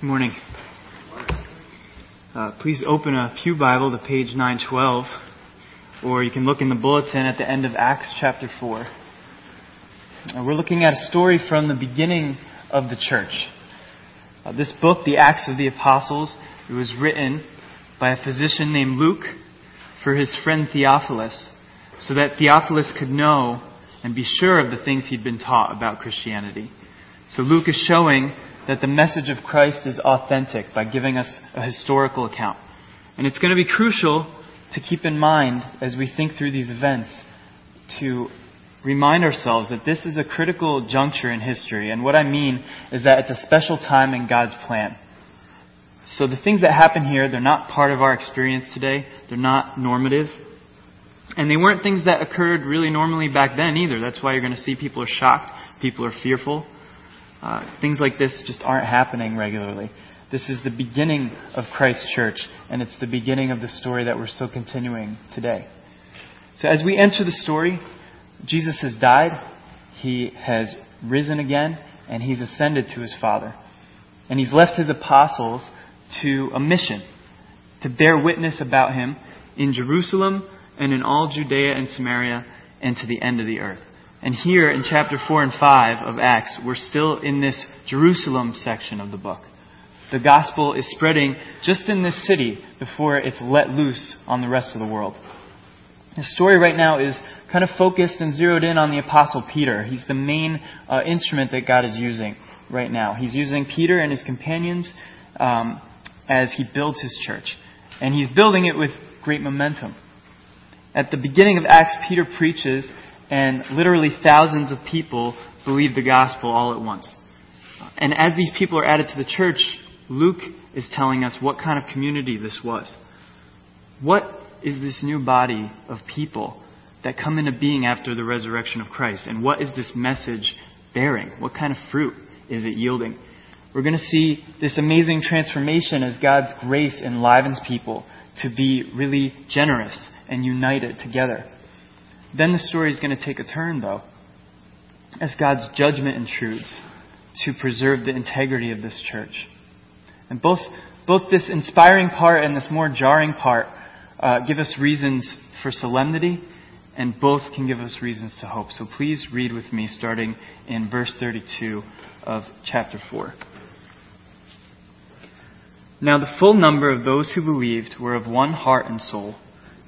Good morning. Uh, please open a Pew Bible to page 912, or you can look in the bulletin at the end of Acts chapter 4. Uh, we're looking at a story from the beginning of the church. Uh, this book, The Acts of the Apostles, it was written by a physician named Luke for his friend Theophilus, so that Theophilus could know and be sure of the things he'd been taught about Christianity. So Luke is showing that the message of Christ is authentic by giving us a historical account. And it's going to be crucial to keep in mind as we think through these events to remind ourselves that this is a critical juncture in history. And what I mean is that it's a special time in God's plan. So the things that happen here, they're not part of our experience today. They're not normative. And they weren't things that occurred really normally back then either. That's why you're going to see people are shocked, people are fearful. Uh, things like this just aren't happening regularly. This is the beginning of Christ's church, and it's the beginning of the story that we're still continuing today. So as we enter the story, Jesus has died, he has risen again, and he's ascended to his Father. And he's left his apostles to a mission to bear witness about him in Jerusalem and in all Judea and Samaria and to the end of the earth. And here in chapter 4 and 5 of Acts, we're still in this Jerusalem section of the book. The gospel is spreading just in this city before it's let loose on the rest of the world. The story right now is kind of focused and zeroed in on the Apostle Peter. He's the main uh, instrument that God is using right now. He's using Peter and his companions um, as he builds his church. And he's building it with great momentum. At the beginning of Acts, Peter preaches, and literally thousands of people believe the gospel all at once. And as these people are added to the church, Luke is telling us what kind of community this was. What is this new body of people that come into being after the resurrection of Christ? And what is this message bearing? What kind of fruit is it yielding? We're going to see this amazing transformation as God's grace enlivens people to be really generous and united together. Then the story is going to take a turn, though, as God's judgment intrudes to preserve the integrity of this church. And both, both this inspiring part and this more jarring part uh, give us reasons for solemnity, and both can give us reasons to hope. So please read with me, starting in verse 32 of chapter 4. Now the full number of those who believed were of one heart and soul.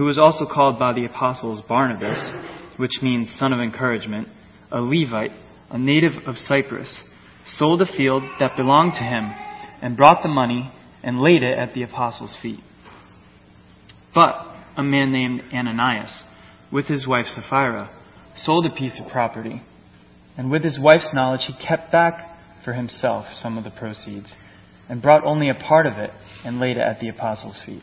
who was also called by the apostles Barnabas, which means son of encouragement, a Levite, a native of Cyprus, sold a field that belonged to him, and brought the money and laid it at the apostles' feet. But a man named Ananias, with his wife Sapphira, sold a piece of property, and with his wife's knowledge he kept back for himself some of the proceeds, and brought only a part of it and laid it at the apostles' feet.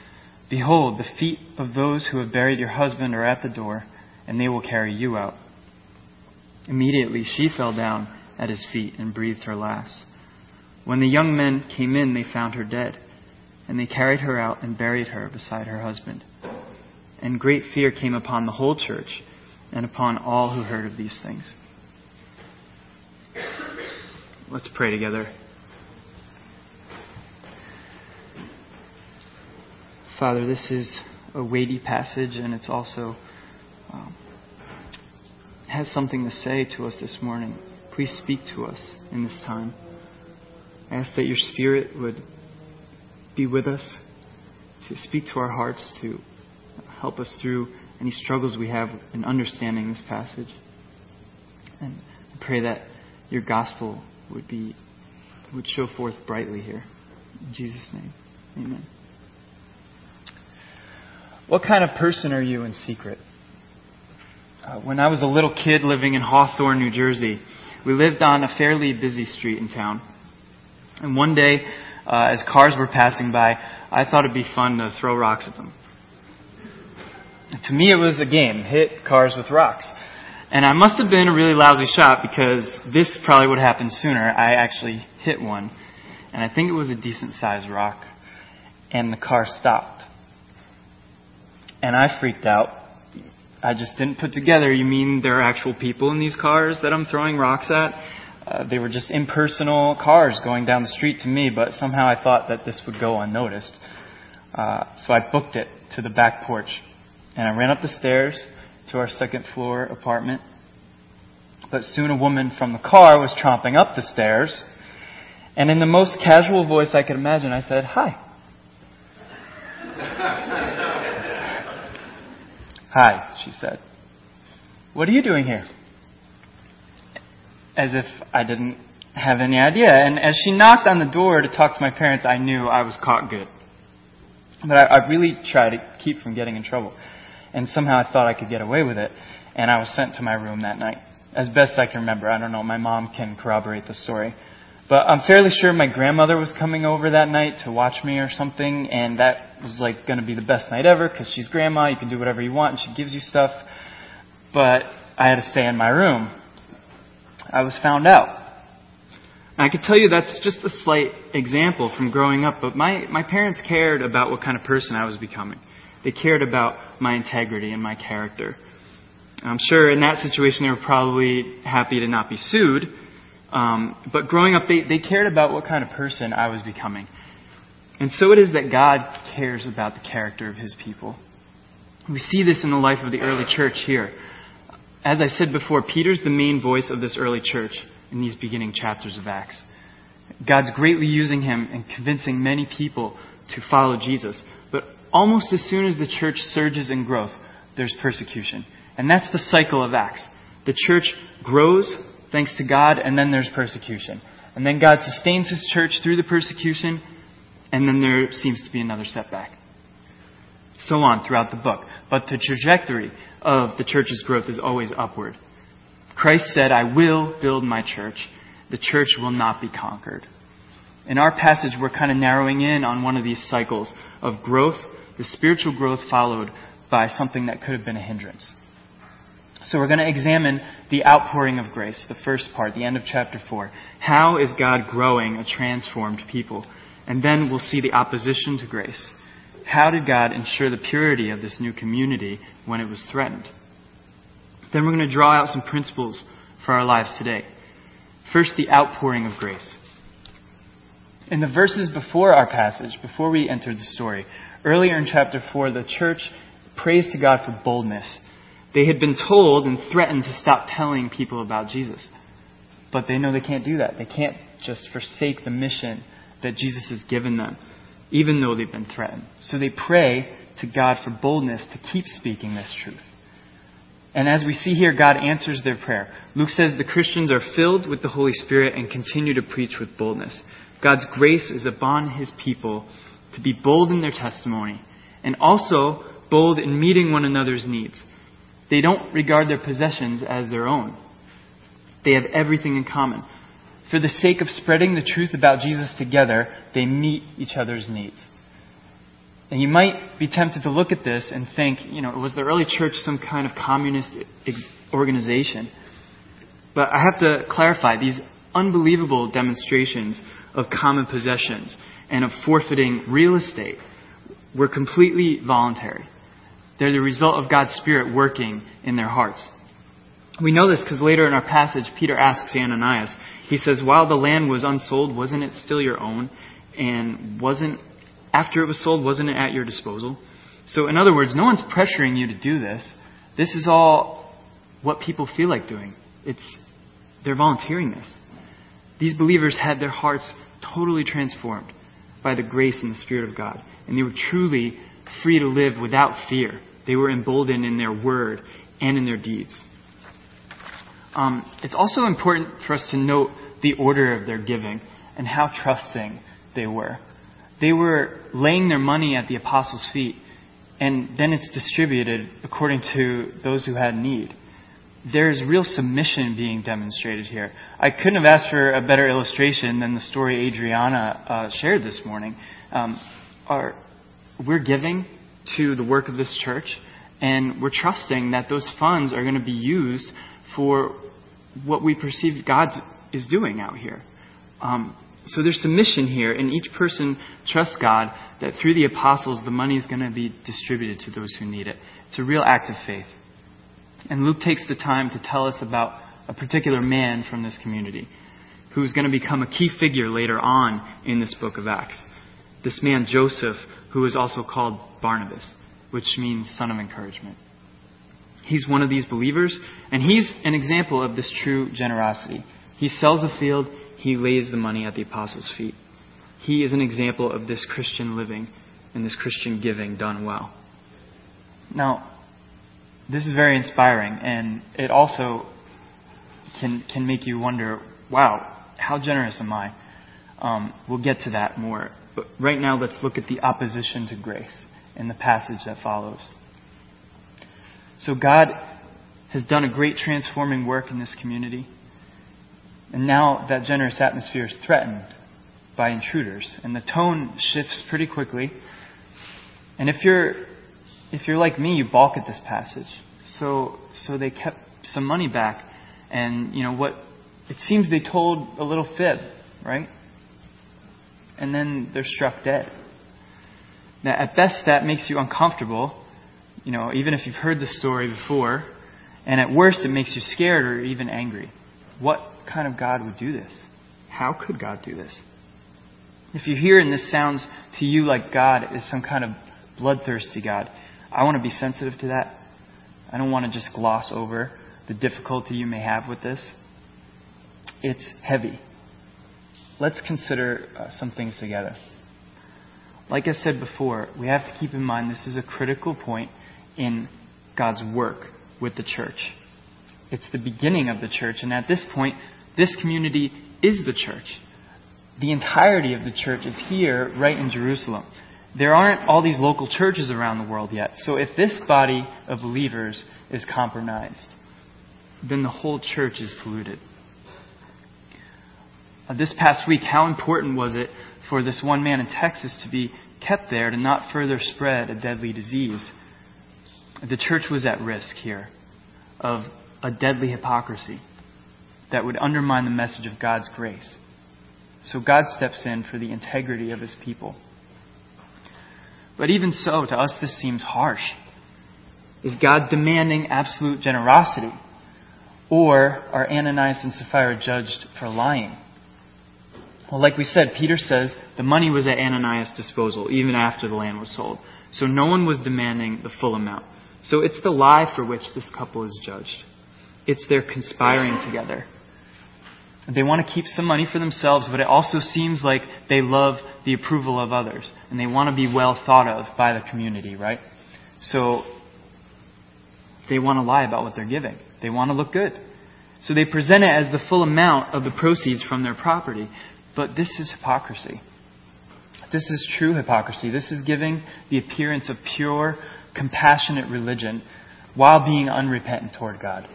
Behold, the feet of those who have buried your husband are at the door, and they will carry you out. Immediately she fell down at his feet and breathed her last. When the young men came in, they found her dead. and they carried her out and buried her beside her husband. And great fear came upon the whole church and upon all who heard of these things. Let's pray together. Father, this is a weighty passage, and it's also um, has something to say to us this morning. Please speak to us in this time. I ask that your Spirit would be with us, to speak to our hearts, to help us through any struggles we have in understanding this passage. And I pray that your gospel would be would show forth brightly here. In Jesus' name. Amen. What kind of person are you in secret? Uh, when I was a little kid living in Hawthorne, New Jersey, we lived on a fairly busy street in town. And one day, uh, as cars were passing by, I thought it'd be fun to throw rocks at them. To me, it was a game hit cars with rocks. And I must have been a really lousy shot because this probably would have happened sooner. I actually hit one. And I think it was a decent sized rock. And the car stopped. And I freaked out. I just didn't put together, you mean there are actual people in these cars that I'm throwing rocks at? Uh, they were just impersonal cars going down the street to me, but somehow I thought that this would go unnoticed. Uh, so I booked it to the back porch. And I ran up the stairs to our second floor apartment. But soon a woman from the car was tromping up the stairs. And in the most casual voice I could imagine, I said, Hi. Hi, she said. What are you doing here? As if I didn't have any idea. And as she knocked on the door to talk to my parents, I knew I was caught good. But I, I really tried to keep from getting in trouble. And somehow I thought I could get away with it. And I was sent to my room that night. As best I can remember. I don't know. My mom can corroborate the story. But I'm fairly sure my grandmother was coming over that night to watch me or something, and that was like going to be the best night ever because she's grandma. You can do whatever you want, and she gives you stuff. But I had to stay in my room. I was found out. I could tell you that's just a slight example from growing up, but my, my parents cared about what kind of person I was becoming. They cared about my integrity and my character. I'm sure in that situation they were probably happy to not be sued, um, but growing up, they, they cared about what kind of person I was becoming. And so it is that God cares about the character of his people. We see this in the life of the early church here. As I said before, Peter's the main voice of this early church in these beginning chapters of Acts. God's greatly using him and convincing many people to follow Jesus. But almost as soon as the church surges in growth, there's persecution. And that's the cycle of Acts. The church grows thanks to God, and then there's persecution. And then God sustains his church through the persecution, and then there seems to be another setback. So on throughout the book. But the trajectory of the church's growth is always upward. Christ said, I will build my church. The church will not be conquered. In our passage, we're kind of narrowing in on one of these cycles of growth, the spiritual growth followed by something that could have been a hindrance. So we're going to examine the outpouring of grace, the first part, the end of chapter 4. How is God growing a transformed people? And then we'll see the opposition to grace. How did God ensure the purity of this new community when it was threatened? Then we're going to draw out some principles for our lives today. First, the outpouring of grace. In the verses before our passage, before we entered the story, earlier in chapter 4, the church prays to God for boldness they had been told and threatened to stop telling people about Jesus. But they know they can't do that. They can't just forsake the mission that Jesus has given them, even though they've been threatened. So they pray to God for boldness to keep speaking this truth. And as we see here, God answers their prayer. Luke says the Christians are filled with the Holy Spirit and continue to preach with boldness. God's grace is upon his people to be bold in their testimony and also bold in meeting one another's needs. They don't regard their possessions as their own. They have everything in common. For the sake of spreading the truth about Jesus together, they meet each other's needs. And you might be tempted to look at this and think, you know, was the early church some kind of communist organization? But I have to clarify, these unbelievable demonstrations of common possessions and of forfeiting real estate were completely voluntary. They're the result of God's Spirit working in their hearts. We know this because later in our passage, Peter asks Ananias, he says, While the land was unsold, wasn't it still your own? And wasn't, after it was sold, wasn't it at your disposal? So, in other words, no one's pressuring you to do this. This is all what people feel like doing. It's, they're volunteering this. These believers had their hearts totally transformed by the grace and the Spirit of God. And they were truly free to live without fear. They were emboldened in their word and in their deeds. Um, it's also important for us to note the order of their giving and how trusting they were. They were laying their money at the apostles' feet, and then it's distributed according to those who had need. There's real submission being demonstrated here. I couldn't have asked for a better illustration than the story Adriana uh, shared this morning. Um, our, we're giving to the work of this church, and we're trusting that those funds are going to be used for what we perceive God is doing out here. Um, so there's submission here, and each person trusts God that through the apostles the money is going to be distributed to those who need it. It's a real act of faith. And Luke takes the time to tell us about a particular man from this community who's going to become a key figure later on in this book of Acts. This man, Joseph, who is also called Barnabas, which means son of encouragement. He's one of these believers, and he's an example of this true generosity. He sells a field, he lays the money at the apostles' feet. He is an example of this Christian living and this Christian giving done well. Now, this is very inspiring, and it also can can make you wonder, wow, how generous am I? Um, we'll get to that more. But right now, let's look at the opposition to grace in the passage that follows. So God has done a great transforming work in this community. And now that generous atmosphere is threatened by intruders. And the tone shifts pretty quickly. And if you're if you're like me, you balk at this passage. So so they kept some money back and you know what it seems they told a little fib, right? And then they're struck dead. Now at best that makes you uncomfortable you know, even if you've heard the story before, and at worst it makes you scared or even angry. What kind of God would do this? How could God do this? If you hear and this sounds to you like God is some kind of bloodthirsty God, I want to be sensitive to that. I don't want to just gloss over the difficulty you may have with this. It's heavy. Let's consider uh, some things together. Like I said before, we have to keep in mind this is a critical point in God's work with the church. It's the beginning of the church, and at this point, this community is the church. The entirety of the church is here, right in Jerusalem. There aren't all these local churches around the world yet. So if this body of believers is compromised, then the whole church is polluted. Uh, this past week, how important was it for this one man in Texas to be kept there to not further spread a deadly disease? the church was at risk here of a deadly hypocrisy that would undermine the message of God's grace. So God steps in for the integrity of his people. But even so, to us this seems harsh. Is God demanding absolute generosity? Or are Ananias and Sapphira judged for lying? Well, like we said, Peter says the money was at Ananias' disposal even after the land was sold. So no one was demanding the full amount. So it's the lie for which this couple is judged. It's their conspiring together. They want to keep some money for themselves, but it also seems like they love the approval of others. And they want to be well thought of by the community, right? So they want to lie about what they're giving. They want to look good. So they present it as the full amount of the proceeds from their property. But this is hypocrisy. This is true hypocrisy. This is giving the appearance of pure compassionate religion while being unrepentant toward God.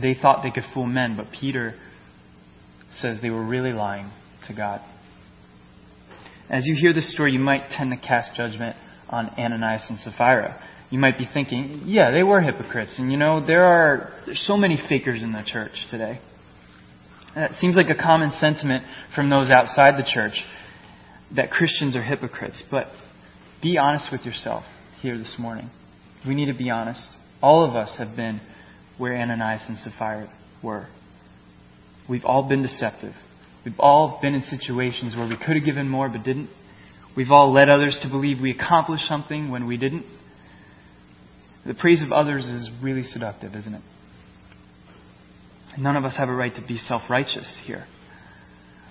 They thought they could fool men, but Peter says they were really lying to God. As you hear this story, you might tend to cast judgment on Ananias and Sapphira. You might be thinking, yeah, they were hypocrites. And you know, there are so many fakers in the church today. Uh, it seems like a common sentiment from those outside the church that Christians are hypocrites. But be honest with yourself here this morning. We need to be honest. All of us have been where Ananias and Sapphira were. We've all been deceptive. We've all been in situations where we could have given more but didn't. We've all led others to believe we accomplished something when we didn't. The praise of others is really seductive, isn't it? None of us have a right to be self righteous here.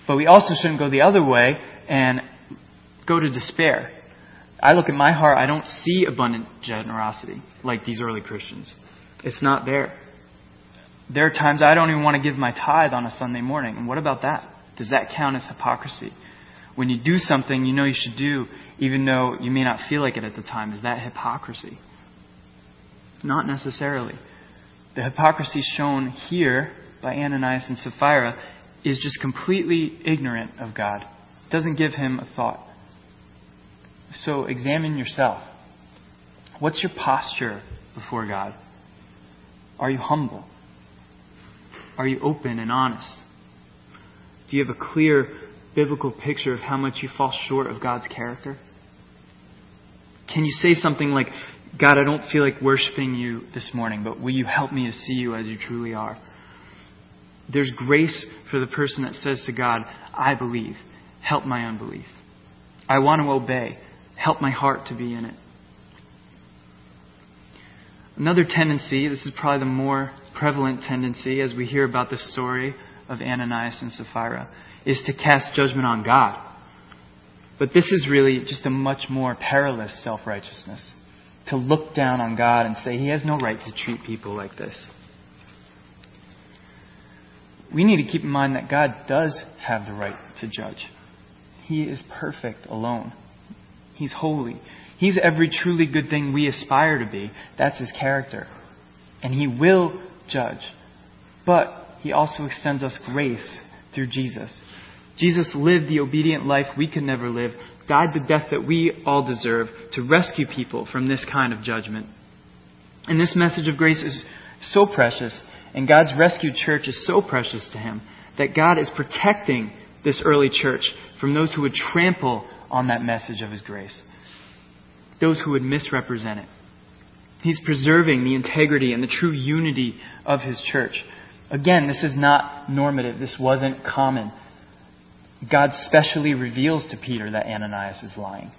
But we also shouldn't go the other way and go to despair. I look at my heart, I don't see abundant generosity like these early Christians. It's not there. There are times I don't even want to give my tithe on a Sunday morning. And what about that? Does that count as hypocrisy? When you do something you know you should do, even though you may not feel like it at the time, is that hypocrisy? Not necessarily. The hypocrisy shown here by Ananias and Sapphira is just completely ignorant of God, doesn't give him a thought. So examine yourself. What's your posture before God? Are you humble? Are you open and honest? Do you have a clear biblical picture of how much you fall short of God's character? Can you say something like, God, I don't feel like worshiping you this morning, but will you help me to see you as you truly are? There's grace for the person that says to God, I believe. Help my unbelief. I want to obey. Help my heart to be in it. Another tendency, this is probably the more prevalent tendency as we hear about the story of Ananias and Sapphira, is to cast judgment on God. But this is really just a much more perilous self righteousness. To look down on God and say, He has no right to treat people like this. We need to keep in mind that God does have the right to judge. He is perfect alone. He's holy. He's every truly good thing we aspire to be. That's His character. And He will judge. But He also extends us grace through Jesus. Jesus lived the obedient life we could never live, died the death that we all deserve to rescue people from this kind of judgment. And this message of grace is so precious, and God's rescued church is so precious to Him that God is protecting this early church from those who would trample on that message of His grace, those who would misrepresent it. He's preserving the integrity and the true unity of His church. Again, this is not normative. This wasn't common. God specially reveals to Peter that Ananias is lying.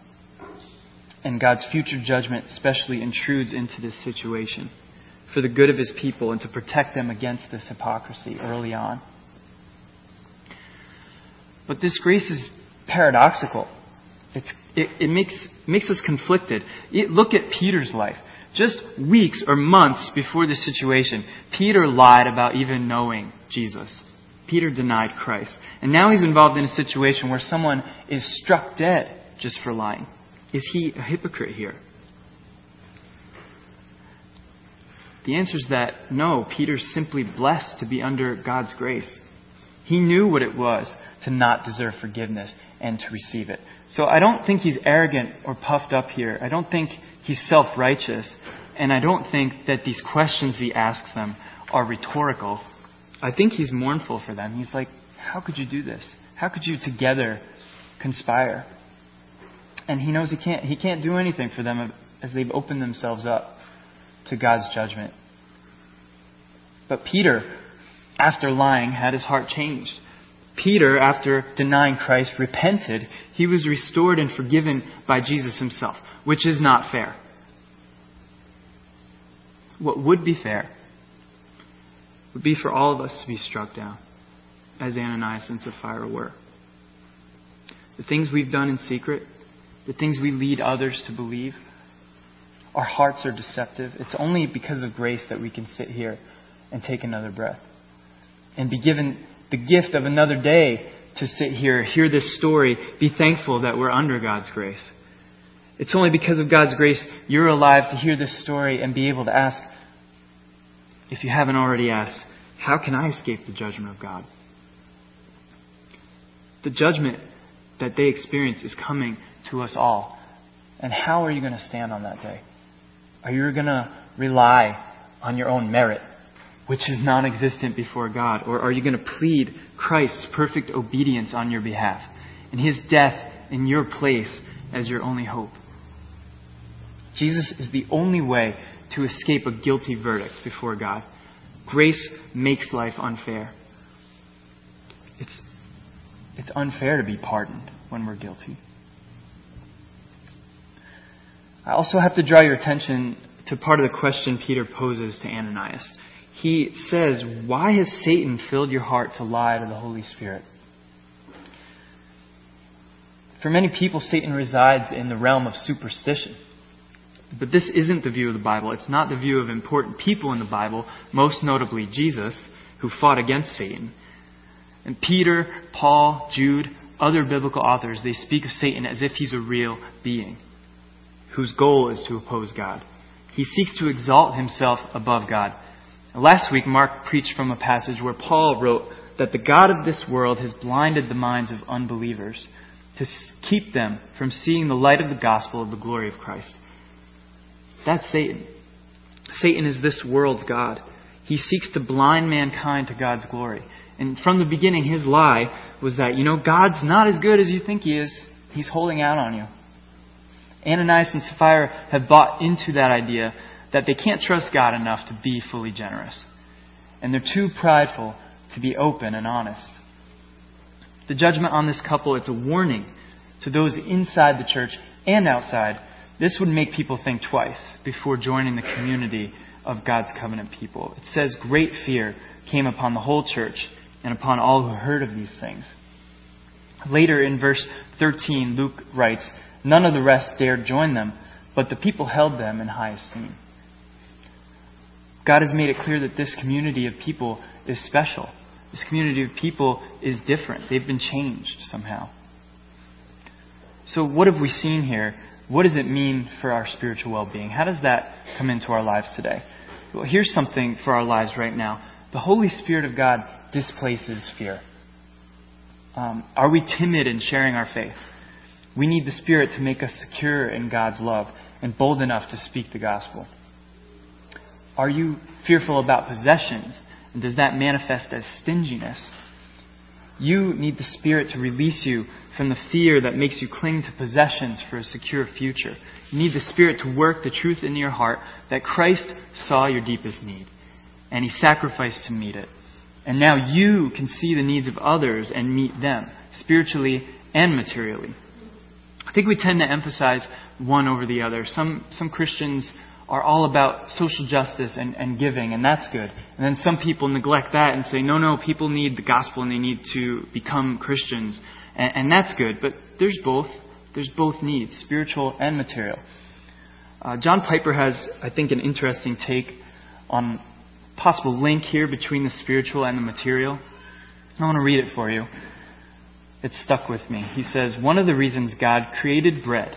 And God's future judgment specially intrudes into this situation for the good of his people and to protect them against this hypocrisy early on. But this grace is paradoxical. It, it, makes, makes us conflicted. It, look at Peter's life. Just weeks or months before this situation, Peter lied about even knowing Jesus. Peter denied Christ. And now he's involved in a situation where someone is struck dead just for lying. Is he a hypocrite here? The answer is that no, Peter's simply blessed to be under God's grace. He knew what it was to not deserve forgiveness and to receive it. So I don't think he's arrogant or puffed up here. I don't think he's self righteous. And I don't think that these questions he asks them are rhetorical. I think he's mournful for them. He's like, How could you do this? How could you together conspire? And he knows he can't, he can't do anything for them as they've opened themselves up to God's judgment. But Peter, after lying, had his heart changed. Peter, after denying Christ, repented. He was restored and forgiven by Jesus himself, which is not fair. What would be fair would be for all of us to be struck down, as Ananias and Sapphira were. The things we've done in secret, the things we lead others to believe, our hearts are deceptive. It's only because of grace that we can sit here and take another breath and be given the gift of another day to sit here, hear this story, be thankful that we're under God's grace. It's only because of God's grace you're alive to hear this story and be able to ask, if you haven't already asked, how can I escape the judgment of God? The judgment that they experience is coming to us all. And how are you going to stand on that day? Are you going to rely on your own merit? which is non existent before God? Or are you going to plead Christ's perfect obedience on your behalf and his death in your place as your only hope? Jesus is the only way to escape a guilty verdict before God. Grace makes life unfair. It's, it's unfair to be pardoned when we're guilty. I also have to draw your attention to part of the question Peter poses to Ananias. He says, Why has Satan filled your heart to lie to the Holy Spirit? For many people, Satan resides in the realm of superstition. But this isn't the view of the Bible. It's not the view of important people in the Bible, most notably Jesus, who fought against Satan. And Peter, Paul, Jude, other biblical authors, they speak of Satan as if he's a real being whose goal is to oppose God. He seeks to exalt himself above God. Last week, Mark preached from a passage where Paul wrote that the God of this world has blinded the minds of unbelievers to keep them from seeing the light of the gospel of the glory of Christ. That's Satan. Satan is this world's God. He seeks to blind mankind to God's glory. And from the beginning, his lie was that, you know, God's not as good as you think he is. He's holding out on you. Ananias and Sapphira have bought into that idea that they can't trust God enough to be fully generous. And they're too prideful to be open and honest. The judgment on this couple, it's a warning to those inside the church and outside. This would make people think twice before joining the community of God's covenant people. It says, Great fear came upon the whole church and upon all who heard of these things. Later in verse 13, Luke writes, None of the rest dared join them, but the people held them in high esteem. God has made it clear that this community of people is special. This community of people is different. They've been changed somehow. So, what have we seen here? What does it mean for our spiritual well being? How does that come into our lives today? Well, here's something for our lives right now. The Holy Spirit of God displaces fear. Um, are we timid in sharing our faith? We need the Spirit to make us secure in God's love and bold enough to speak the gospel. Are you fearful about possessions? And does that manifest as stinginess? You need the Spirit to release you from the fear that makes you cling to possessions for a secure future. You need the Spirit to work the truth in your heart that Christ saw your deepest need and He sacrificed to meet it. And now you can see the needs of others and meet them, spiritually and materially. I think we tend to emphasize one over the other. Some, some Christians are all about social justice and, and giving, and that's good. And then some people neglect that and say, no, no, people need the gospel and they need to become Christians. And, and that's good. But there's both. There's both needs, spiritual and material. Uh, John Piper has, I think, an interesting take on possible link here between the spiritual and the material. I want to read it for you. It stuck with me. He says, One of the reasons God created bread,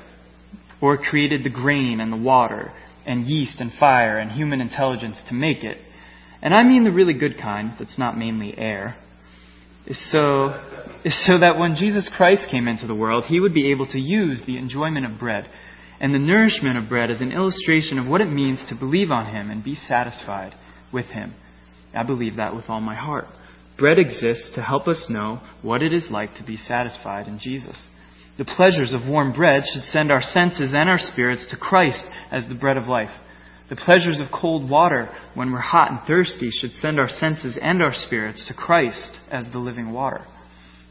or created the grain and the water, and yeast and fire and human intelligence to make it, and I mean the really good kind that's not mainly air, is so, is so that when Jesus Christ came into the world, he would be able to use the enjoyment of bread and the nourishment of bread as an illustration of what it means to believe on him and be satisfied with him. I believe that with all my heart. Bread exists to help us know what it is like to be satisfied in Jesus. The pleasures of warm bread should send our senses and our spirits to Christ as the bread of life. The pleasures of cold water when we're hot and thirsty should send our senses and our spirits to Christ as the living water.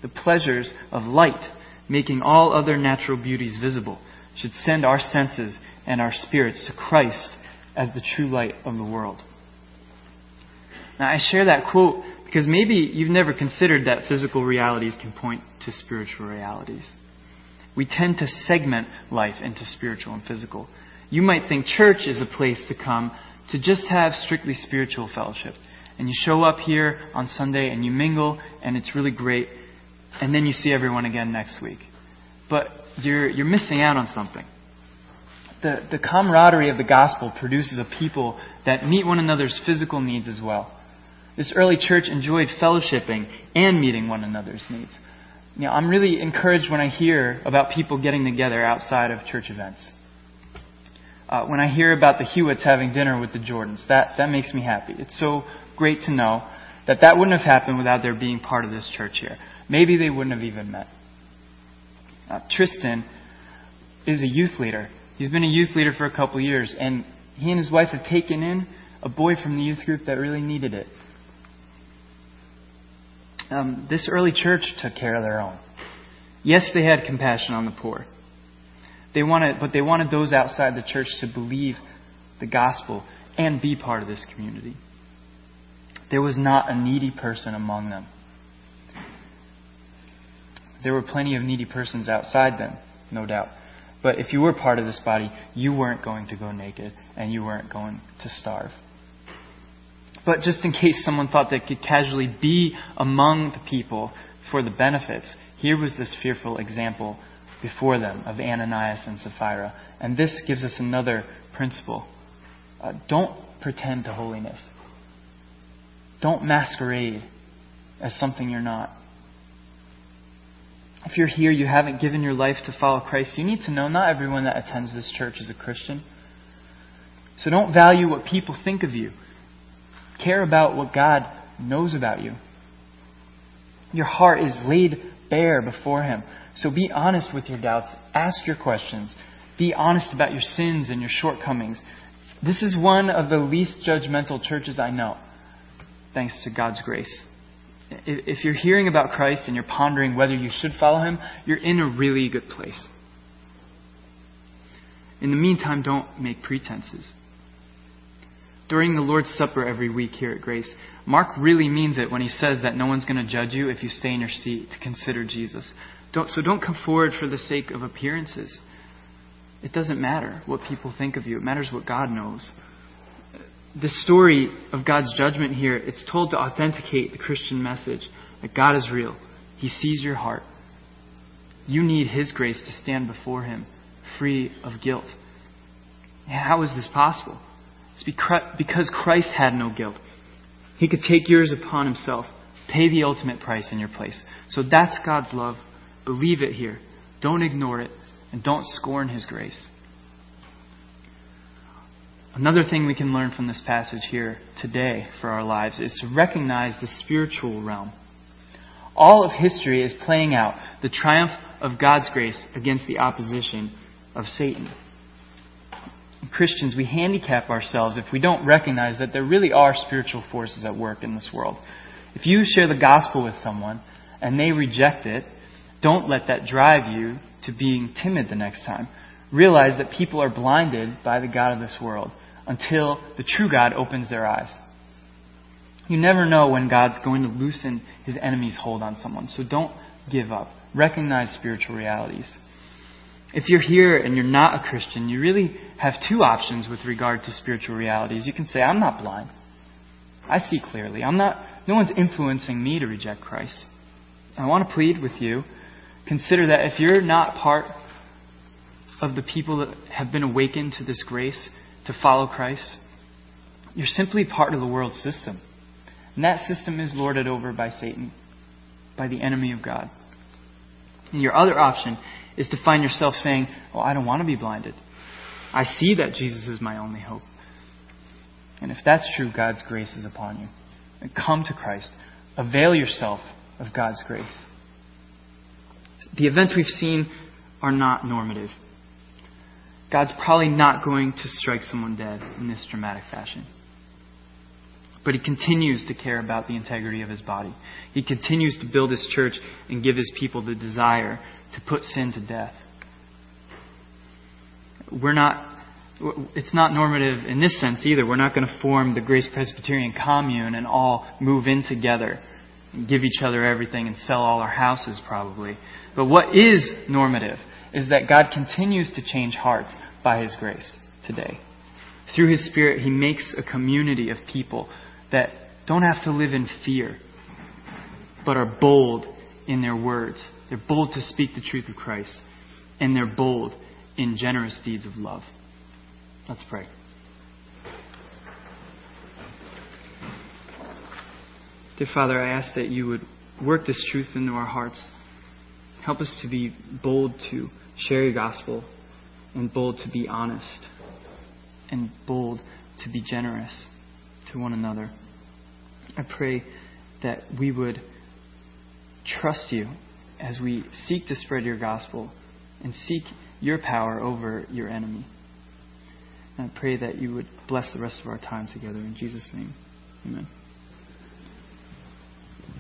The pleasures of light, making all other natural beauties visible, should send our senses and our spirits to Christ as the true light of the world. Now, I share that quote because maybe you've never considered that physical realities can point to spiritual realities. We tend to segment life into spiritual and physical. You might think church is a place to come to just have strictly spiritual fellowship. And you show up here on Sunday and you mingle, and it's really great. And then you see everyone again next week. But you're, you're missing out on something. The, the camaraderie of the gospel produces a people that meet one another's physical needs as well. This early church enjoyed fellowshipping and meeting one another's needs. You know, I'm really encouraged when I hear about people getting together outside of church events. uh, when I hear about the Hewitts having dinner with the Jordans. That, that makes me happy. It's so great to know that that wouldn't have happened without their being part of this church here. Maybe they wouldn't have even met. Uh, Tristan is a youth leader. He's been a youth leader for a couple years, and he and his wife have taken in a boy from the youth group that really needed it. Um, this early church took care of their own. Yes, they had compassion on the poor. They wanted, but they wanted those outside the church to believe the gospel and be part of this community. There was not a needy person among them. There were plenty of needy persons outside them, no doubt. But if you were part of this body, you weren't going to go naked and you weren't going to starve. But just in case someone thought they could casually be among the people for the benefits, here was this fearful example before them of Ananias and Sapphira. And this gives us another principle. Uh, don't pretend to holiness. Don't masquerade as something you're not. If you're here, you haven't given your life to follow Christ, you need to know not everyone that attends this church is a Christian. So don't value what people think of you. Care about what God knows about you. Your heart is laid bare before Him. So be honest with your doubts. Ask your questions. Be honest about your sins and your shortcomings. This is one of the least judgmental churches I know, thanks to God's grace. If you're hearing about Christ and you're pondering whether you should follow Him, you're in a really good place. In the meantime, don't make pretenses during the Lord's Supper every week here at Grace, Mark really means it when he says that no one's going to judge you if you stay in your seat to consider Jesus. Don't, so don't come forward for the sake of appearances. It doesn't matter what people think of you, it matters what God knows. The story of God's judgment here, it's told to authenticate the Christian message that God is real. He sees your heart. You need His grace to stand before Him free of guilt. How is this possible? It's because Christ had no guilt. He could take yours upon himself, pay the ultimate price in your place. So that's God's love. Believe it here. Don't ignore it, and don't scorn his grace. Another thing we can learn from this passage here today for our lives is to recognize the spiritual realm. All of history is playing out the triumph of God's grace against the opposition of Satan. Christians, we handicap ourselves if we don't recognize that there really are spiritual forces at work in this world. If you share the gospel with someone and they reject it, don't let that drive you to being timid the next time. Realize that people are blinded by the God of this world until the true God opens their eyes. You never know when God's going to loosen his enemy's hold on someone, so don't give up. Recognize spiritual realities. If you're here and you're not a Christian, you really have two options with regard to spiritual realities. You can say, I'm not blind. I see clearly. I'm not, no one's influencing me to reject Christ. I want to plead with you. Consider that if you're not part of the people that have been awakened to this grace to follow Christ, you're simply part of the world system. And that system is lorded over by Satan, by the enemy of God. And your other option is to find yourself saying, Oh, I don't want to be blinded. I see that Jesus is my only hope. And if that's true, God's grace is upon you. And come to Christ. Avail yourself of God's grace. The events we've seen are not normative. God's probably not going to strike someone dead in this dramatic fashion. But he continues to care about the integrity of his body. He continues to build his church and give his people the desire to put sin to death. We're not, it's not normative in this sense either. We're not going to form the Grace Presbyterian commune and all move in together and give each other everything and sell all our houses probably. But what is normative is that God continues to change hearts by His grace today. Through His Spirit, He makes a community of people that don't have to live in fear, but are bold in their words they're bold to speak the truth of Christ, and they're bold in generous deeds of love. Let's pray. Dear Father, I ask that you would work this truth into our hearts. Help us to be bold to share your gospel and bold to be honest. and bold to be generous to one another. I pray that we would trust you as we seek to spread your gospel and seek your power over your enemy. And I pray that you would bless the rest of our time together. In Jesus' name, amen.